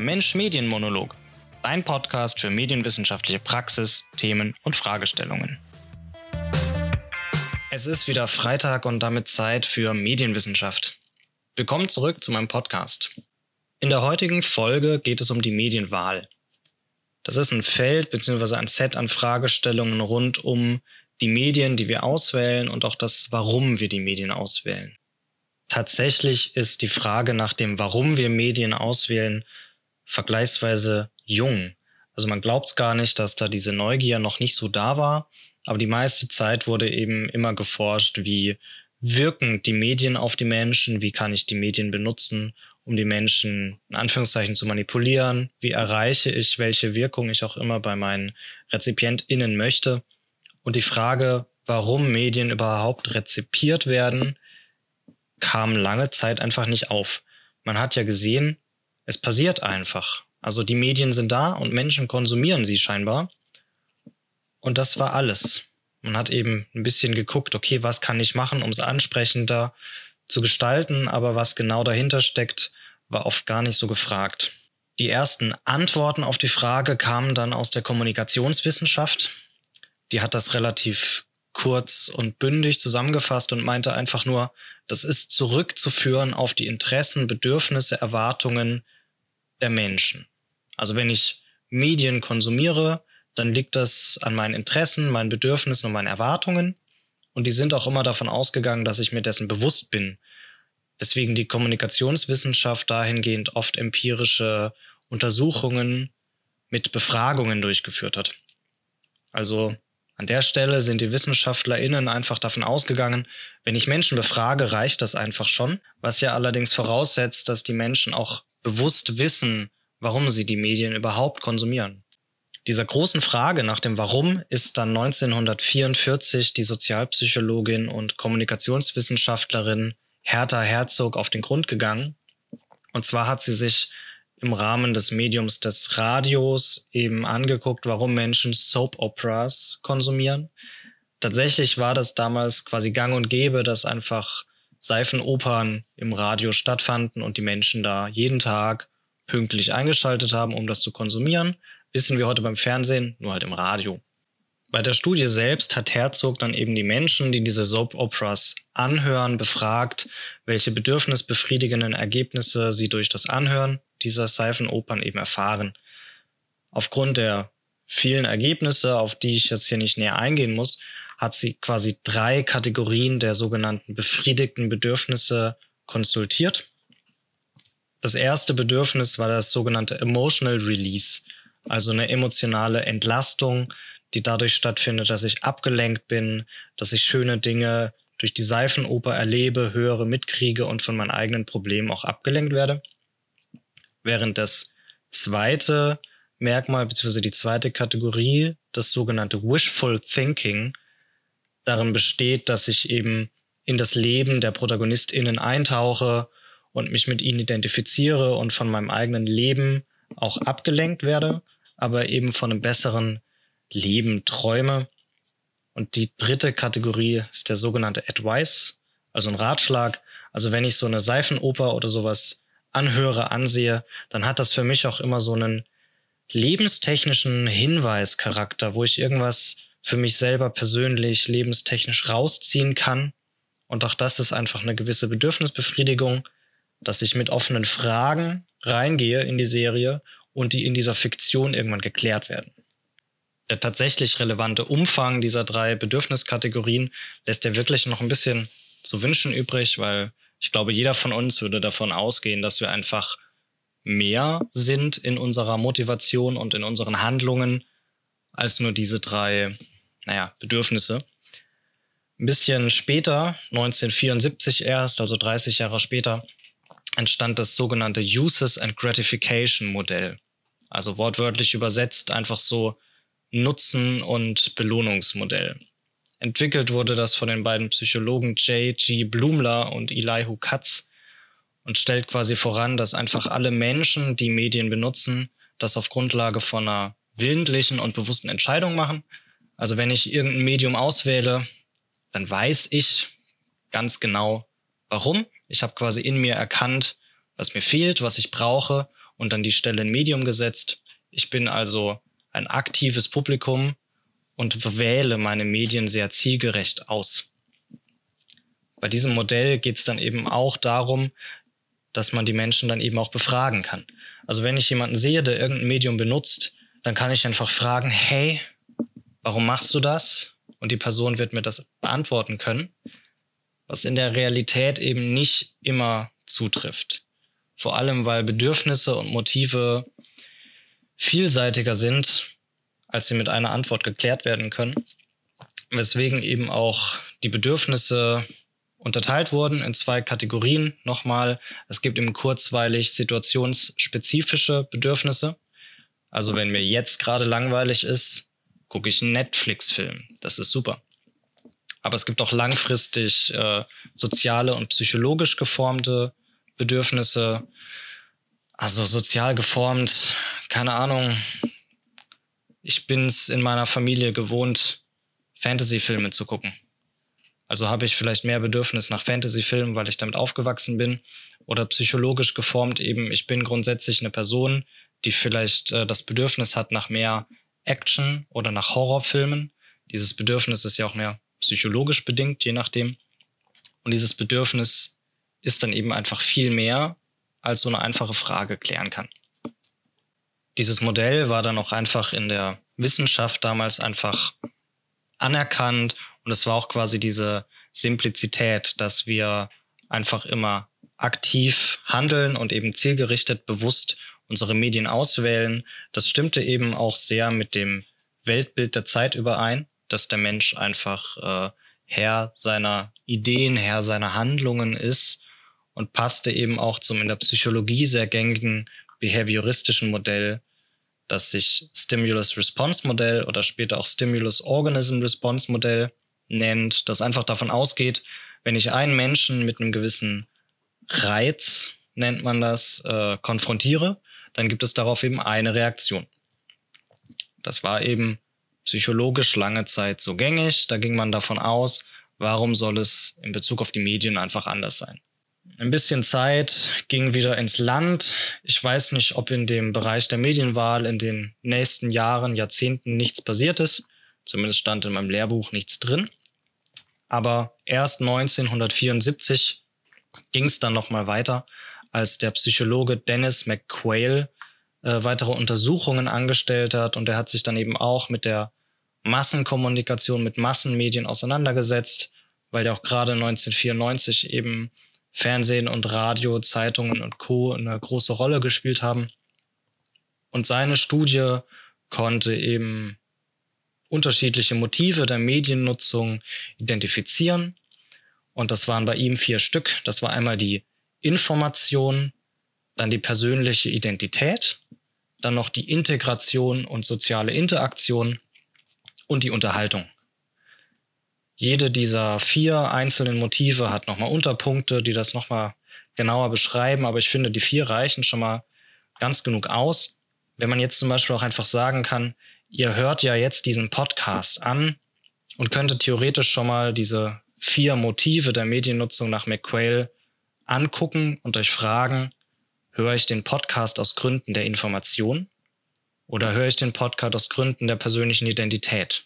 Der Mensch-Medien-Monolog. Dein Podcast für medienwissenschaftliche Praxis, Themen und Fragestellungen. Es ist wieder Freitag und damit Zeit für Medienwissenschaft. Willkommen zurück zu meinem Podcast. In der heutigen Folge geht es um die Medienwahl. Das ist ein Feld bzw. ein Set an Fragestellungen rund um die Medien, die wir auswählen und auch das, warum wir die Medien auswählen. Tatsächlich ist die Frage nach dem, warum wir Medien auswählen, vergleichsweise jung. Also man glaubt gar nicht, dass da diese Neugier noch nicht so da war, aber die meiste Zeit wurde eben immer geforscht, wie wirken die Medien auf die Menschen, wie kann ich die Medien benutzen, um die Menschen in Anführungszeichen zu manipulieren, wie erreiche ich welche Wirkung ich auch immer bei meinen RezipientInnen möchte. Und die Frage, warum Medien überhaupt rezipiert werden, kam lange Zeit einfach nicht auf. Man hat ja gesehen, es passiert einfach. Also die Medien sind da und Menschen konsumieren sie scheinbar. Und das war alles. Man hat eben ein bisschen geguckt, okay, was kann ich machen, um es ansprechender zu gestalten, aber was genau dahinter steckt, war oft gar nicht so gefragt. Die ersten Antworten auf die Frage kamen dann aus der Kommunikationswissenschaft. Die hat das relativ kurz und bündig zusammengefasst und meinte einfach nur, das ist zurückzuführen auf die Interessen, Bedürfnisse, Erwartungen der Menschen. Also wenn ich Medien konsumiere, dann liegt das an meinen Interessen, meinen Bedürfnissen und meinen Erwartungen. Und die sind auch immer davon ausgegangen, dass ich mir dessen bewusst bin. Weswegen die Kommunikationswissenschaft dahingehend oft empirische Untersuchungen mit Befragungen durchgeführt hat. Also an der Stelle sind die WissenschaftlerInnen einfach davon ausgegangen, wenn ich Menschen befrage, reicht das einfach schon. Was ja allerdings voraussetzt, dass die Menschen auch bewusst wissen, warum sie die Medien überhaupt konsumieren. Dieser großen Frage nach dem Warum ist dann 1944 die Sozialpsychologin und Kommunikationswissenschaftlerin Hertha Herzog auf den Grund gegangen. Und zwar hat sie sich im Rahmen des Mediums des Radios eben angeguckt, warum Menschen Soap Operas konsumieren. Tatsächlich war das damals quasi gang und gäbe, dass einfach Seifenopern im Radio stattfanden und die Menschen da jeden Tag pünktlich eingeschaltet haben, um das zu konsumieren. Wissen wir heute beim Fernsehen, nur halt im Radio. Bei der Studie selbst hat Herzog dann eben die Menschen, die diese Soap Operas anhören, befragt, welche bedürfnisbefriedigenden Ergebnisse sie durch das Anhören dieser Seifenopern eben erfahren. Aufgrund der vielen Ergebnisse, auf die ich jetzt hier nicht näher eingehen muss, hat sie quasi drei Kategorien der sogenannten befriedigten Bedürfnisse konsultiert. Das erste Bedürfnis war das sogenannte Emotional Release, also eine emotionale Entlastung, die dadurch stattfindet, dass ich abgelenkt bin, dass ich schöne Dinge durch die Seifenoper erlebe, höre, mitkriege und von meinen eigenen Problemen auch abgelenkt werde. Während das zweite Merkmal bzw. die zweite Kategorie, das sogenannte Wishful Thinking, darin besteht, dass ich eben in das Leben der ProtagonistInnen eintauche und mich mit ihnen identifiziere und von meinem eigenen Leben auch abgelenkt werde, aber eben von einem besseren Leben träume. Und die dritte Kategorie ist der sogenannte Advice, also ein Ratschlag. Also wenn ich so eine Seifenoper oder sowas anhöre, ansehe, dann hat das für mich auch immer so einen lebenstechnischen Hinweischarakter, wo ich irgendwas für mich selber persönlich lebenstechnisch rausziehen kann. Und auch das ist einfach eine gewisse Bedürfnisbefriedigung, dass ich mit offenen Fragen reingehe in die Serie und die in dieser Fiktion irgendwann geklärt werden. Der tatsächlich relevante Umfang dieser drei Bedürfniskategorien lässt ja wirklich noch ein bisschen zu wünschen übrig, weil ich glaube, jeder von uns würde davon ausgehen, dass wir einfach mehr sind in unserer Motivation und in unseren Handlungen als nur diese drei, naja, Bedürfnisse. Ein bisschen später, 1974 erst, also 30 Jahre später, entstand das sogenannte Uses and Gratification Modell. Also wortwörtlich übersetzt einfach so Nutzen- und Belohnungsmodell. Entwickelt wurde das von den beiden Psychologen J. G. Blumler und Elihu Katz und stellt quasi voran, dass einfach alle Menschen, die Medien benutzen, das auf Grundlage von einer willentlichen und bewussten Entscheidung machen. Also wenn ich irgendein Medium auswähle, dann weiß ich ganz genau, warum. Ich habe quasi in mir erkannt, was mir fehlt, was ich brauche und an die Stelle ein Medium gesetzt. Ich bin also ein aktives Publikum und wähle meine Medien sehr zielgerecht aus. Bei diesem Modell geht es dann eben auch darum, dass man die Menschen dann eben auch befragen kann. Also wenn ich jemanden sehe, der irgendein Medium benutzt, dann kann ich einfach fragen, hey, warum machst du das? Und die Person wird mir das beantworten können, was in der Realität eben nicht immer zutrifft. Vor allem, weil Bedürfnisse und Motive vielseitiger sind, als sie mit einer Antwort geklärt werden können. Weswegen eben auch die Bedürfnisse unterteilt wurden in zwei Kategorien. Nochmal, es gibt eben kurzweilig situationsspezifische Bedürfnisse. Also wenn mir jetzt gerade langweilig ist, gucke ich einen Netflix-Film. Das ist super. Aber es gibt auch langfristig äh, soziale und psychologisch geformte Bedürfnisse. Also sozial geformt, keine Ahnung. Ich bin es in meiner Familie gewohnt, Fantasy-Filme zu gucken. Also habe ich vielleicht mehr Bedürfnis nach Fantasy-Filmen, weil ich damit aufgewachsen bin. Oder psychologisch geformt eben, ich bin grundsätzlich eine Person, die vielleicht äh, das Bedürfnis hat nach mehr Action oder nach Horrorfilmen. Dieses Bedürfnis ist ja auch mehr psychologisch bedingt, je nachdem. Und dieses Bedürfnis ist dann eben einfach viel mehr, als so eine einfache Frage klären kann. Dieses Modell war dann auch einfach in der Wissenschaft damals einfach anerkannt und es war auch quasi diese Simplizität, dass wir einfach immer aktiv handeln und eben zielgerichtet bewusst unsere Medien auswählen. Das stimmte eben auch sehr mit dem Weltbild der Zeit überein, dass der Mensch einfach äh, Herr seiner Ideen, Herr seiner Handlungen ist und passte eben auch zum in der Psychologie sehr gängigen behavioristischen Modell, das sich Stimulus-Response-Modell oder später auch Stimulus-Organism-Response-Modell nennt, das einfach davon ausgeht, wenn ich einen Menschen mit einem gewissen Reiz, nennt man das, äh, konfrontiere, dann gibt es darauf eben eine Reaktion. Das war eben psychologisch lange Zeit so gängig. Da ging man davon aus, warum soll es in Bezug auf die Medien einfach anders sein. Ein bisschen Zeit ging wieder ins Land. Ich weiß nicht, ob in dem Bereich der Medienwahl in den nächsten Jahren, Jahrzehnten nichts passiert ist. Zumindest stand in meinem Lehrbuch nichts drin. Aber erst 1974 ging es dann nochmal weiter, als der Psychologe Dennis McQuail äh, weitere Untersuchungen angestellt hat und er hat sich dann eben auch mit der Massenkommunikation, mit Massenmedien auseinandergesetzt, weil ja auch gerade 1994 eben Fernsehen und Radio, Zeitungen und Co. eine große Rolle gespielt haben. Und seine Studie konnte eben unterschiedliche Motive der Mediennutzung identifizieren. Und das waren bei ihm vier Stück. Das war einmal die Information, dann die persönliche Identität, dann noch die Integration und soziale Interaktion und die Unterhaltung. Jede dieser vier einzelnen Motive hat nochmal Unterpunkte, die das nochmal genauer beschreiben, aber ich finde, die vier reichen schon mal ganz genug aus. Wenn man jetzt zum Beispiel auch einfach sagen kann, ihr hört ja jetzt diesen Podcast an und könntet theoretisch schon mal diese vier Motive der Mediennutzung nach McQuail angucken und euch fragen, höre ich den Podcast aus Gründen der Information oder höre ich den Podcast aus Gründen der persönlichen Identität?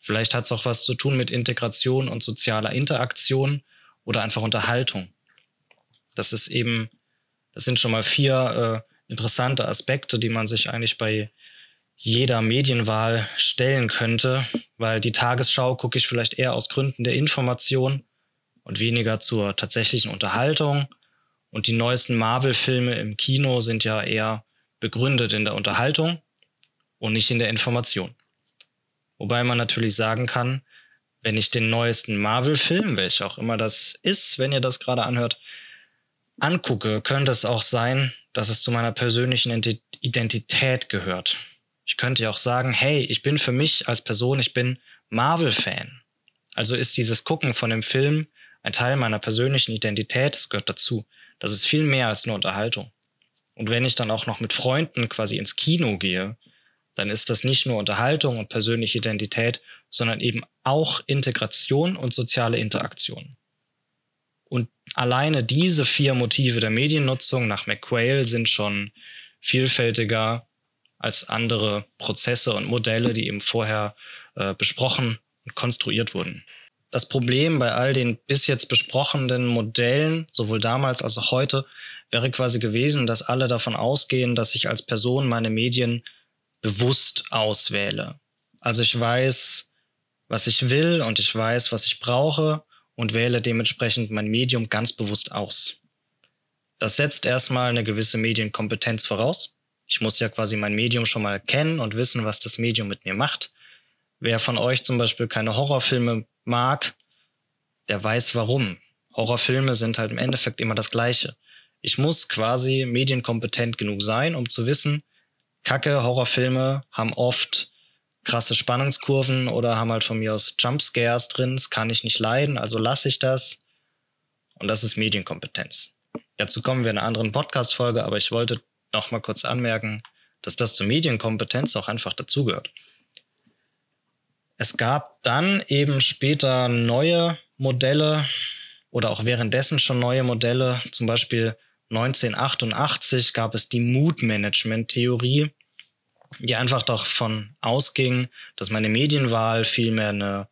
Vielleicht hat es auch was zu tun mit Integration und sozialer Interaktion oder einfach Unterhaltung. Das ist eben, das sind schon mal vier äh, interessante Aspekte, die man sich eigentlich bei jeder Medienwahl stellen könnte, weil die Tagesschau gucke ich vielleicht eher aus Gründen der Information und weniger zur tatsächlichen Unterhaltung. Und die neuesten Marvel-Filme im Kino sind ja eher begründet in der Unterhaltung und nicht in der Information. Wobei man natürlich sagen kann, wenn ich den neuesten Marvel-Film, welcher auch immer das ist, wenn ihr das gerade anhört, angucke, könnte es auch sein, dass es zu meiner persönlichen Identität gehört. Ich könnte ja auch sagen, hey, ich bin für mich als Person, ich bin Marvel-Fan. Also ist dieses Gucken von dem Film ein Teil meiner persönlichen Identität, es gehört dazu. Das ist viel mehr als nur Unterhaltung. Und wenn ich dann auch noch mit Freunden quasi ins Kino gehe, dann ist das nicht nur Unterhaltung und persönliche Identität, sondern eben auch Integration und soziale Interaktion. Und alleine diese vier Motive der Mediennutzung nach McQuail sind schon vielfältiger als andere Prozesse und Modelle, die eben vorher äh, besprochen und konstruiert wurden. Das Problem bei all den bis jetzt besprochenen Modellen, sowohl damals als auch heute, wäre quasi gewesen, dass alle davon ausgehen, dass ich als Person meine Medien bewusst auswähle. Also ich weiß, was ich will und ich weiß, was ich brauche und wähle dementsprechend mein Medium ganz bewusst aus. Das setzt erstmal eine gewisse Medienkompetenz voraus. Ich muss ja quasi mein Medium schon mal kennen und wissen, was das Medium mit mir macht. Wer von euch zum Beispiel keine Horrorfilme mag, der weiß warum. Horrorfilme sind halt im Endeffekt immer das Gleiche. Ich muss quasi medienkompetent genug sein, um zu wissen, kacke Horrorfilme haben oft krasse Spannungskurven oder haben halt von mir aus Jumpscares drin. Das kann ich nicht leiden, also lasse ich das. Und das ist Medienkompetenz. Dazu kommen wir in einer anderen Podcast-Folge, aber ich wollte noch mal kurz anmerken, dass das zur Medienkompetenz auch einfach dazugehört. Es gab dann eben später neue Modelle oder auch währenddessen schon neue Modelle. Zum Beispiel 1988 gab es die Mood-Management-Theorie, die einfach davon ausging, dass meine Medienwahl vielmehr eine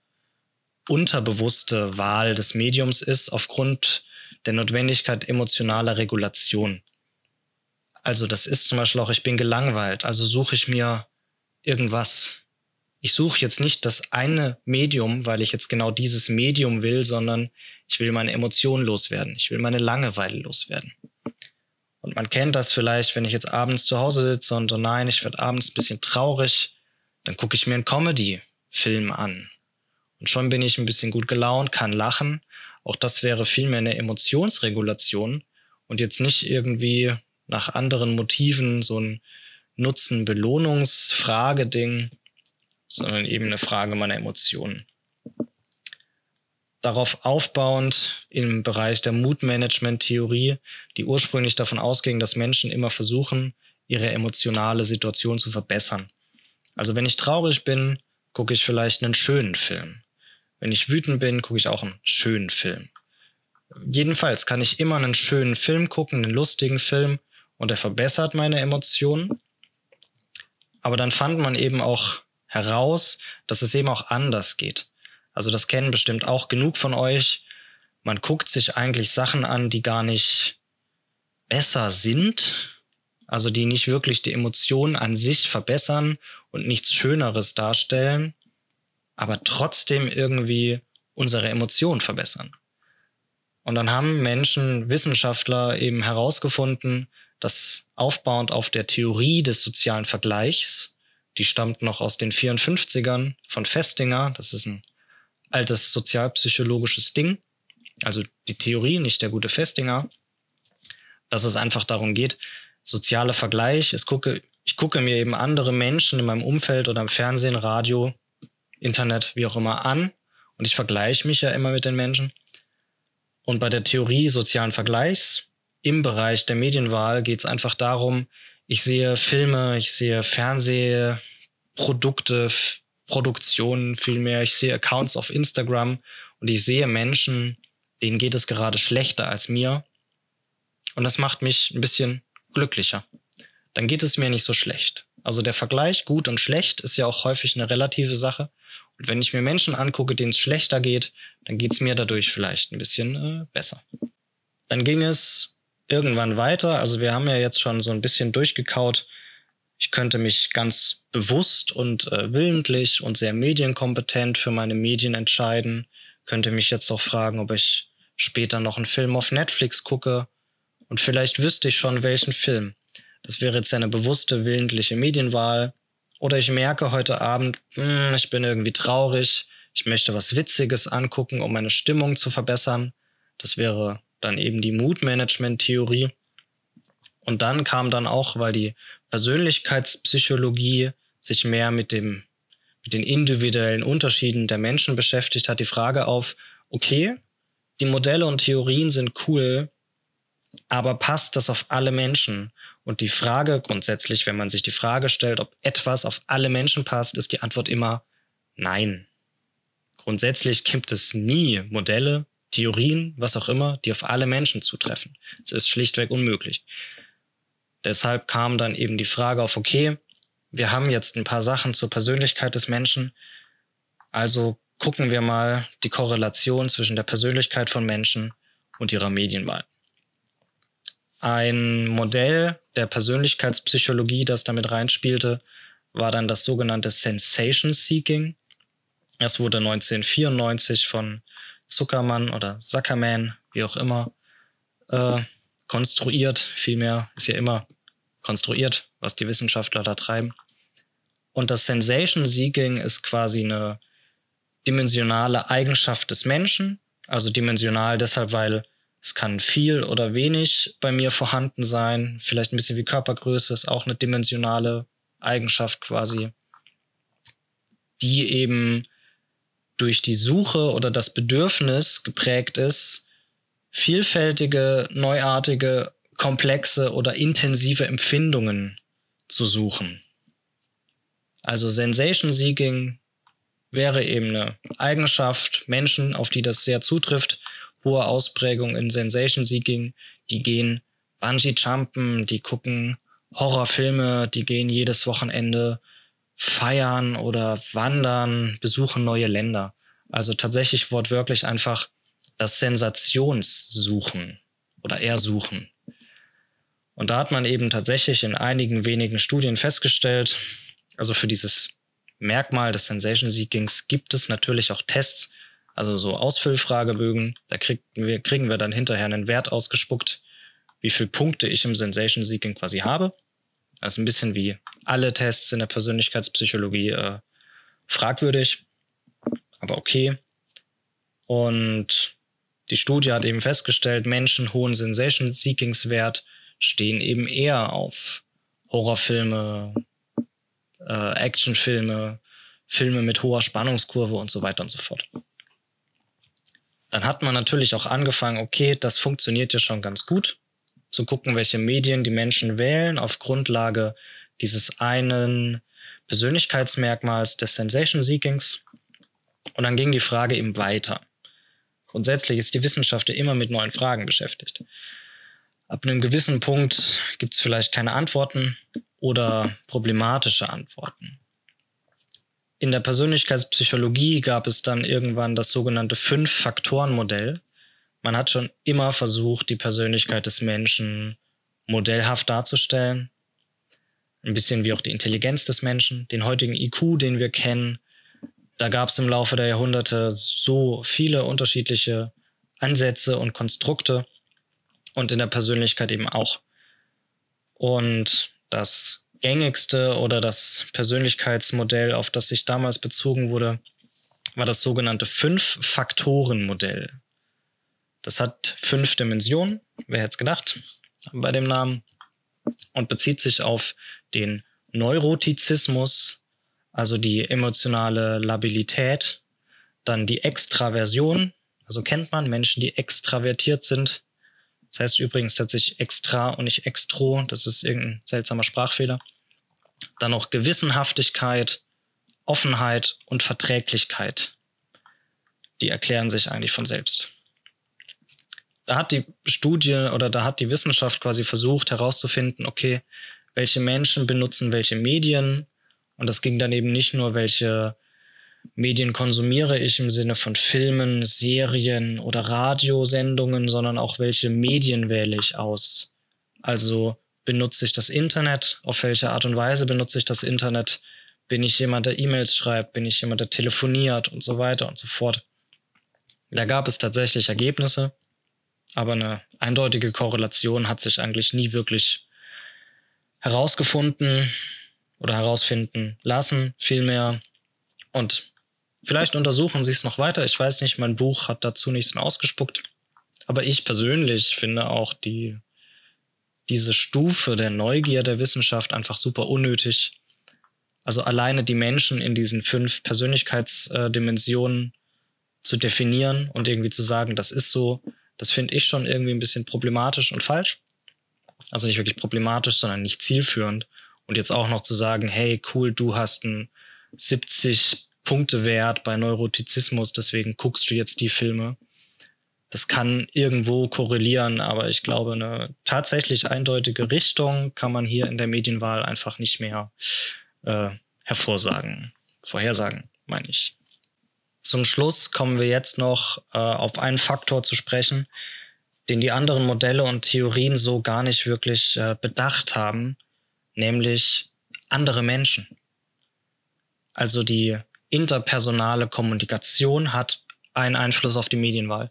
unterbewusste Wahl des Mediums ist, aufgrund der Notwendigkeit emotionaler Regulation. Also das ist zum Beispiel auch, ich bin gelangweilt, also suche ich mir irgendwas. Ich suche jetzt nicht das eine Medium, weil ich jetzt genau dieses Medium will, sondern ich will meine Emotionen loswerden. Ich will meine Langeweile loswerden. Und man kennt das vielleicht, wenn ich jetzt abends zu Hause sitze und oh nein, ich werde abends ein bisschen traurig, dann gucke ich mir einen Comedy-Film an. Und schon bin ich ein bisschen gut gelaunt, kann lachen. Auch das wäre vielmehr eine Emotionsregulation und jetzt nicht irgendwie nach anderen Motiven so ein Nutzen-Belohnungsfrage-Ding, sondern eben eine Frage meiner Emotionen darauf aufbauend im Bereich der Mood-Management-Theorie, die ursprünglich davon ausging, dass Menschen immer versuchen, ihre emotionale Situation zu verbessern. Also wenn ich traurig bin, gucke ich vielleicht einen schönen Film. Wenn ich wütend bin, gucke ich auch einen schönen Film. Jedenfalls kann ich immer einen schönen Film gucken, einen lustigen Film, und er verbessert meine Emotionen. Aber dann fand man eben auch heraus, dass es eben auch anders geht. Also das kennen bestimmt auch genug von euch. Man guckt sich eigentlich Sachen an, die gar nicht besser sind, also die nicht wirklich die Emotionen an sich verbessern und nichts Schöneres darstellen, aber trotzdem irgendwie unsere Emotionen verbessern. Und dann haben Menschen, Wissenschaftler eben herausgefunden, dass aufbauend auf der Theorie des sozialen Vergleichs, die stammt noch aus den 54ern von Festinger, das ist ein altes sozialpsychologisches Ding. Also die Theorie, nicht der gute Festinger, dass es einfach darum geht, sozialer Vergleich. Ich gucke, ich gucke mir eben andere Menschen in meinem Umfeld oder im Fernsehen, Radio, Internet, wie auch immer an und ich vergleiche mich ja immer mit den Menschen. Und bei der Theorie sozialen Vergleichs im Bereich der Medienwahl geht es einfach darum, ich sehe Filme, ich sehe Fernsehprodukte, Produktionen vielmehr. Ich sehe Accounts auf Instagram und ich sehe Menschen, denen geht es gerade schlechter als mir. Und das macht mich ein bisschen glücklicher. Dann geht es mir nicht so schlecht. Also der Vergleich gut und schlecht ist ja auch häufig eine relative Sache. Und wenn ich mir Menschen angucke, denen es schlechter geht, dann geht es mir dadurch vielleicht ein bisschen äh, besser. Dann ging es irgendwann weiter. Also wir haben ja jetzt schon so ein bisschen durchgekaut, ich könnte mich ganz bewusst und äh, willentlich und sehr medienkompetent für meine Medien entscheiden, könnte mich jetzt auch fragen, ob ich später noch einen Film auf Netflix gucke und vielleicht wüsste ich schon, welchen Film. Das wäre jetzt eine bewusste, willentliche Medienwahl. Oder ich merke heute Abend, mh, hm, ich bin irgendwie traurig, ich möchte was Witziges angucken, um meine Stimmung zu verbessern. Das wäre dann eben die Mood-Management-Theorie. Und dann kam dann auch, weil die Persönlichkeitspsychologie sich mehr mit dem mit den individuellen Unterschieden der Menschen beschäftigt hat, die Frage auf, okay, die Modelle und Theorien sind cool, aber passt das auf alle Menschen? Und die Frage grundsätzlich, wenn man sich die Frage stellt, ob etwas auf alle Menschen passt, ist die Antwort immer nein. Grundsätzlich gibt es nie Modelle, Theorien, was auch immer, die auf alle Menschen zutreffen. Es ist schlichtweg unmöglich. Deshalb kam dann eben die Frage auf, okay, wir haben jetzt ein paar Sachen zur Persönlichkeit des Menschen, also gucken wir mal die Korrelation zwischen der Persönlichkeit von Menschen und ihrer Medienwahl. Ein Modell der Persönlichkeitspsychologie, das damit reinspielte, war dann das sogenannte Sensation Seeking. Es wurde 1994 von Zuckermann oder Zuckerman, wie auch immer, äh, konstruiert. Vielmehr ist ja immer konstruiert, was die Wissenschaftler da treiben. Und das Sensation Seeking ist quasi eine dimensionale Eigenschaft des Menschen. Also dimensional deshalb, weil es kann viel oder wenig bei mir vorhanden sein. Vielleicht ein bisschen wie Körpergröße ist auch eine dimensionale Eigenschaft quasi, die eben durch die Suche oder das Bedürfnis geprägt ist, vielfältige, neuartige, komplexe oder intensive Empfindungen zu suchen. Also Sensation Seeking wäre eben eine Eigenschaft Menschen, auf die das sehr zutrifft, hohe Ausprägung in Sensation Seeking, die gehen Bungee Jumpen, die gucken Horrorfilme, die gehen jedes Wochenende feiern oder wandern, besuchen neue Länder. Also tatsächlich wortwörtlich einfach das Sensationssuchen oder Ersuchen. Und da hat man eben tatsächlich in einigen wenigen Studien festgestellt, also für dieses Merkmal des Sensation Seekings gibt es natürlich auch Tests, also so Ausfüllfragebögen. Da kriegen wir, kriegen wir dann hinterher einen Wert ausgespuckt, wie viele Punkte ich im Sensation Seeking quasi habe. Das ist ein bisschen wie alle Tests in der Persönlichkeitspsychologie äh, fragwürdig, aber okay. Und die Studie hat eben festgestellt, Menschen hohen Sensation Seekings Wert stehen eben eher auf Horrorfilme, äh, Actionfilme, Filme mit hoher Spannungskurve und so weiter und so fort. Dann hat man natürlich auch angefangen, okay, das funktioniert ja schon ganz gut zu gucken, welche Medien die Menschen wählen auf Grundlage dieses einen Persönlichkeitsmerkmals des Sensation Seekings. Und dann ging die Frage eben weiter. Grundsätzlich ist die Wissenschaft ja immer mit neuen Fragen beschäftigt. Ab einem gewissen Punkt gibt es vielleicht keine Antworten oder problematische Antworten. In der Persönlichkeitspsychologie gab es dann irgendwann das sogenannte Fünf-Faktoren-Modell, man hat schon immer versucht, die Persönlichkeit des Menschen modellhaft darzustellen. Ein bisschen wie auch die Intelligenz des Menschen, den heutigen IQ, den wir kennen. Da gab es im Laufe der Jahrhunderte so viele unterschiedliche Ansätze und Konstrukte und in der Persönlichkeit eben auch. Und das gängigste oder das Persönlichkeitsmodell, auf das sich damals bezogen wurde, war das sogenannte Fünf-Faktoren-Modell. Das hat fünf Dimensionen, wer hätte es gedacht, bei dem Namen, und bezieht sich auf den Neurotizismus, also die emotionale Labilität, dann die Extraversion, also kennt man Menschen, die extravertiert sind. Das heißt übrigens tatsächlich extra und nicht extro, das ist irgendein seltsamer Sprachfehler. Dann noch Gewissenhaftigkeit, Offenheit und Verträglichkeit. Die erklären sich eigentlich von selbst da hat die Studie oder da hat die Wissenschaft quasi versucht herauszufinden, okay, welche Menschen benutzen welche Medien. Und das ging dann eben nicht nur, welche Medien konsumiere ich im Sinne von Filmen, Serien oder Radiosendungen, sondern auch welche Medien wähle ich aus. Also benutze ich das Internet? Auf welche Art und Weise benutze ich das Internet? Bin ich jemand, der E-Mails schreibt? Bin ich jemand, der telefoniert und so weiter und so fort? Da gab es tatsächlich Ergebnisse. Aber eine eindeutige Korrelation hat sich eigentlich nie wirklich herausgefunden oder herausfinden lassen, vielmehr. Und vielleicht untersuchen sie es noch weiter. Ich weiß nicht, mein Buch hat dazu nichts mehr ausgespuckt. Aber ich persönlich finde auch die, diese Stufe der Neugier der Wissenschaft einfach super unnötig. Also alleine die Menschen in diesen fünf Persönlichkeitsdimensionen zu definieren und irgendwie zu sagen, das ist so, das finde ich schon irgendwie ein bisschen problematisch und falsch. Also nicht wirklich problematisch, sondern nicht zielführend. Und jetzt auch noch zu sagen, hey, cool, du hast einen 70 Punkte Wert bei Neurotizismus, deswegen guckst du jetzt die Filme. das kann irgendwo korrelieren, aber ich glaube, eine tatsächlich eindeutige Richtung kann man hier in der Medienwahl einfach nicht mehr äh, hervorsagen, vorhersagen, meine ich. Zum Schluss kommen wir jetzt noch äh, auf einen Faktor zu sprechen, den die anderen Modelle und Theorien so gar nicht wirklich äh, bedacht haben, nämlich andere Menschen. Also die interpersonale Kommunikation hat einen Einfluss auf die Medienwahl.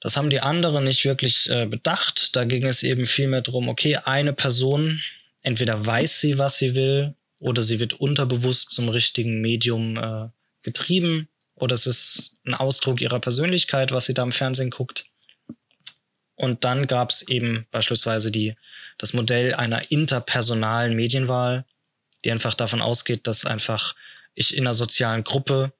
Das haben die anderen nicht wirklich äh, bedacht. Da ging es eben vielmehr darum, okay, eine Person, entweder weiß sie, was sie will, oder sie wird unterbewusst zum richtigen Medium äh, getrieben, oder es ist ein Ausdruck ihrer Persönlichkeit, was sie da im Fernsehen guckt. Und dann gab es eben beispielsweise die, das Modell einer interpersonalen Medienwahl, die einfach davon ausgeht, dass einfach ich in einer sozialen Gruppe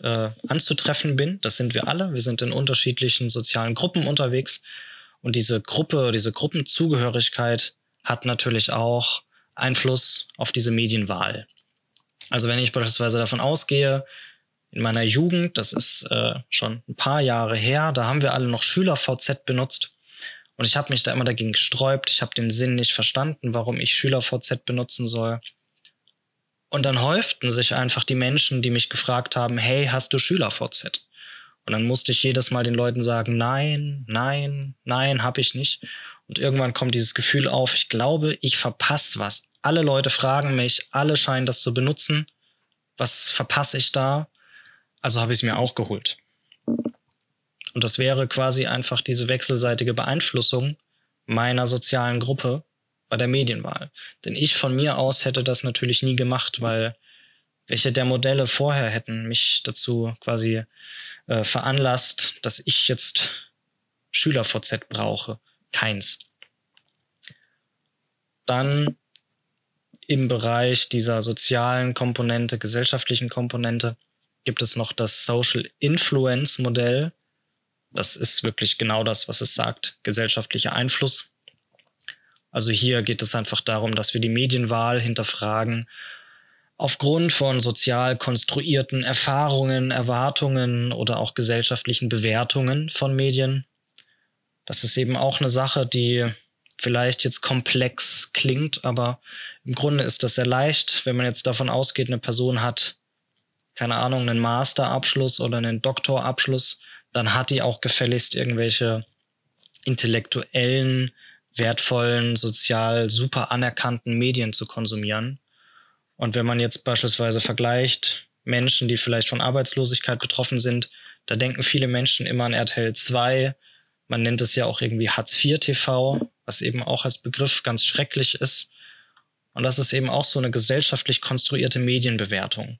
äh, anzutreffen bin. Das sind wir alle. Wir sind in unterschiedlichen sozialen Gruppen unterwegs. Und diese Gruppe, diese Gruppenzugehörigkeit hat natürlich auch Einfluss auf diese Medienwahl. Also wenn ich beispielsweise davon ausgehe, in meiner Jugend, das ist äh, schon ein paar Jahre her, da haben wir alle noch SchülerVZ benutzt. Und ich habe mich da immer dagegen gesträubt. Ich habe den Sinn nicht verstanden, warum ich SchülerVZ benutzen soll. Und dann häuften sich einfach die Menschen, die mich gefragt haben, hey, hast du SchülerVZ? Und dann musste ich jedes Mal den Leuten sagen, nein, nein, nein, habe ich nicht. Und irgendwann kommt dieses Gefühl auf, ich glaube, ich verpasse was. Alle Leute fragen mich, alle scheinen das zu benutzen. Was verpasse ich da? Also habe ich es mir auch geholt. Und das wäre quasi einfach diese wechselseitige Beeinflussung meiner sozialen Gruppe bei der Medienwahl. Denn ich von mir aus hätte das natürlich nie gemacht, weil welche der Modelle vorher hätten mich dazu quasi äh, veranlasst, dass ich jetzt SchülerVZ brauche. Keins. Dann im Bereich dieser sozialen Komponente, gesellschaftlichen Komponente, gibt es noch das Social Influence Modell. Das ist wirklich genau das, was es sagt, gesellschaftlicher Einfluss. Also hier geht es einfach darum, dass wir die Medienwahl hinterfragen aufgrund von sozial konstruierten Erfahrungen, Erwartungen oder auch gesellschaftlichen Bewertungen von Medien. Das ist eben auch eine Sache, die vielleicht jetzt komplex klingt, aber im Grunde ist das sehr leicht, wenn man jetzt davon ausgeht, eine Person hat keine Ahnung, einen Masterabschluss oder einen Doktorabschluss, dann hat die auch gefälligst irgendwelche intellektuellen, wertvollen, sozial super anerkannten Medien zu konsumieren. Und wenn man jetzt beispielsweise vergleicht Menschen, die vielleicht von Arbeitslosigkeit betroffen sind, da denken viele Menschen immer an RTL 2. Man nennt es ja auch irgendwie Hartz IV TV, was eben auch als Begriff ganz schrecklich ist. Und das ist eben auch so eine gesellschaftlich konstruierte Medienbewertung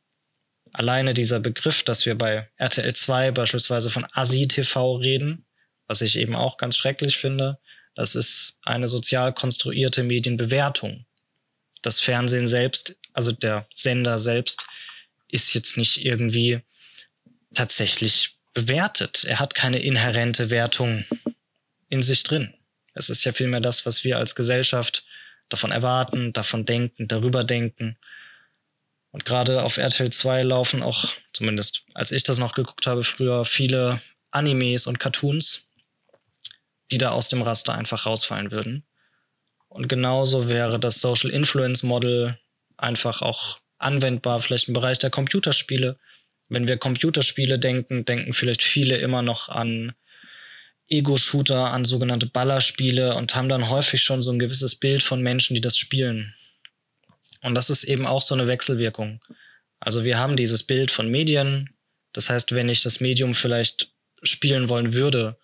alleine dieser Begriff, dass wir bei RTL 2 beispielsweise von ASI-TV reden, was ich eben auch ganz schrecklich finde, das ist eine sozial konstruierte Medienbewertung. Das Fernsehen selbst, also der Sender selbst, ist jetzt nicht irgendwie tatsächlich bewertet. Er hat keine inhärente Wertung in sich drin. Es ist ja vielmehr das, was wir als Gesellschaft davon erwarten, davon denken, darüber denken. Und gerade auf RTL 2 laufen auch, zumindest als ich das noch geguckt habe, früher viele Animes und Cartoons, die da aus dem Raster einfach rausfallen würden. Und genauso wäre das Social Influence Model einfach auch anwendbar, vielleicht im Bereich der Computerspiele. Wenn wir Computerspiele denken, denken vielleicht viele immer noch an Ego-Shooter, an sogenannte Ballerspiele und haben dann häufig schon so ein gewisses Bild von Menschen, die das spielen. Und das ist eben auch so eine Wechselwirkung. Also wir haben dieses Bild von Medien. Das heißt, wenn ich das Medium vielleicht spielen wollen würde,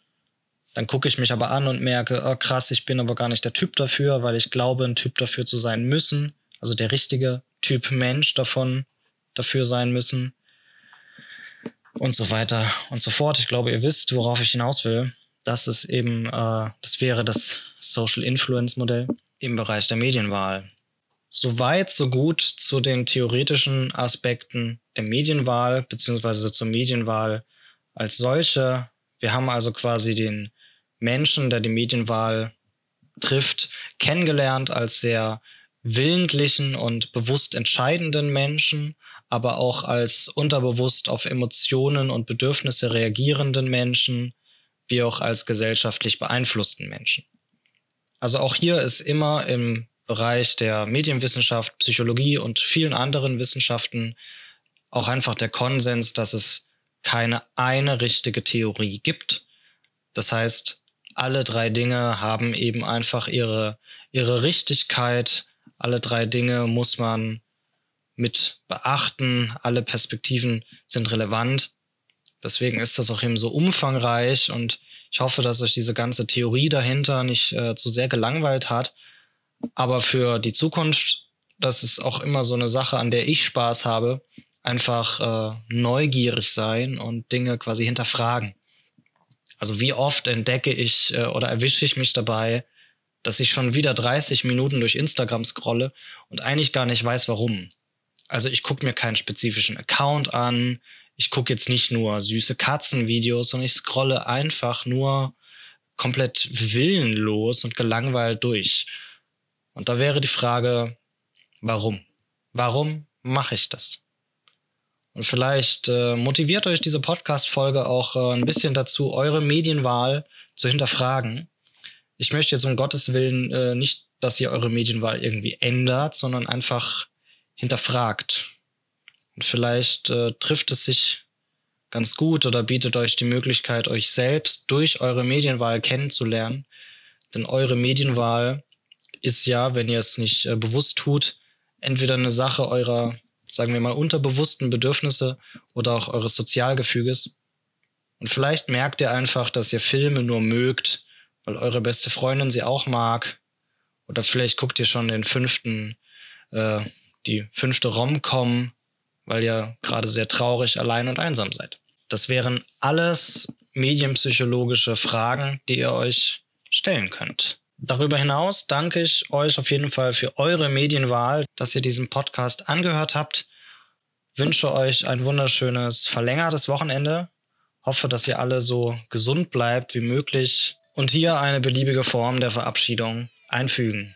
dann gucke ich mich aber an und merke, oh krass, ich bin aber gar nicht der Typ dafür, weil ich glaube, ein Typ dafür zu sein müssen. Also der richtige Typ Mensch davon dafür sein müssen. Und so weiter und so fort. Ich glaube, ihr wisst, worauf ich hinaus will. Das ist eben, äh, das wäre das Social Influence Modell im Bereich der Medienwahl. So weit, so gut zu den theoretischen Aspekten der Medienwahl beziehungsweise zur Medienwahl als solche. Wir haben also quasi den Menschen, der die Medienwahl trifft, kennengelernt als sehr willentlichen und bewusst entscheidenden Menschen, aber auch als unterbewusst auf Emotionen und Bedürfnisse reagierenden Menschen wie auch als gesellschaftlich beeinflussten Menschen. Also auch hier ist immer im Bereich der Medienwissenschaft, Psychologie und vielen anderen Wissenschaften auch einfach der Konsens, dass es keine eine richtige Theorie gibt. Das heißt, alle drei Dinge haben eben einfach ihre, ihre Richtigkeit. Alle drei Dinge muss man mit beachten. Alle Perspektiven sind relevant. Deswegen ist das auch eben so umfangreich und ich hoffe, dass euch diese ganze Theorie dahinter nicht äh, zu sehr gelangweilt hat. Aber für die Zukunft, das ist auch immer so eine Sache, an der ich Spaß habe, einfach äh, neugierig sein und Dinge quasi hinterfragen. Also wie oft entdecke ich äh, oder erwische ich mich dabei, dass ich schon wieder 30 Minuten durch Instagram scrolle und eigentlich gar nicht weiß, warum. Also ich gucke mir keinen spezifischen Account an, ich gucke jetzt nicht nur süße Katzenvideos, sondern ich scrolle einfach nur komplett willenlos und gelangweilt durch. Und da wäre die Frage, warum? Warum mache ich das? Und vielleicht äh, motiviert euch diese Podcast-Folge auch äh, ein bisschen dazu, eure Medienwahl zu hinterfragen. Ich möchte jetzt um Gottes Willen äh, nicht, dass ihr eure Medienwahl irgendwie ändert, sondern einfach hinterfragt. Und vielleicht äh, trifft es sich ganz gut oder bietet euch die Möglichkeit, euch selbst durch eure Medienwahl kennenzulernen. Denn eure Medienwahl ist ja, wenn ihr es nicht äh, bewusst tut, entweder eine Sache eurer, sagen wir mal, unterbewussten Bedürfnisse oder auch eures Sozialgefüges. Und vielleicht merkt ihr einfach, dass ihr Filme nur mögt, weil eure beste Freundin sie auch mag. Oder vielleicht guckt ihr schon den fünften, äh, die fünfte Rom-Com weil ihr gerade sehr traurig, allein und einsam seid. Das wären alles medienpsychologische Fragen, die ihr euch stellen könnt. Darüber hinaus danke ich euch auf jeden Fall für eure Medienwahl, dass ihr diesen Podcast angehört habt. Wünsche euch ein wunderschönes verlängertes Wochenende. Hoffe, dass ihr alle so gesund bleibt wie möglich und hier eine beliebige Form der Verabschiedung einfügen.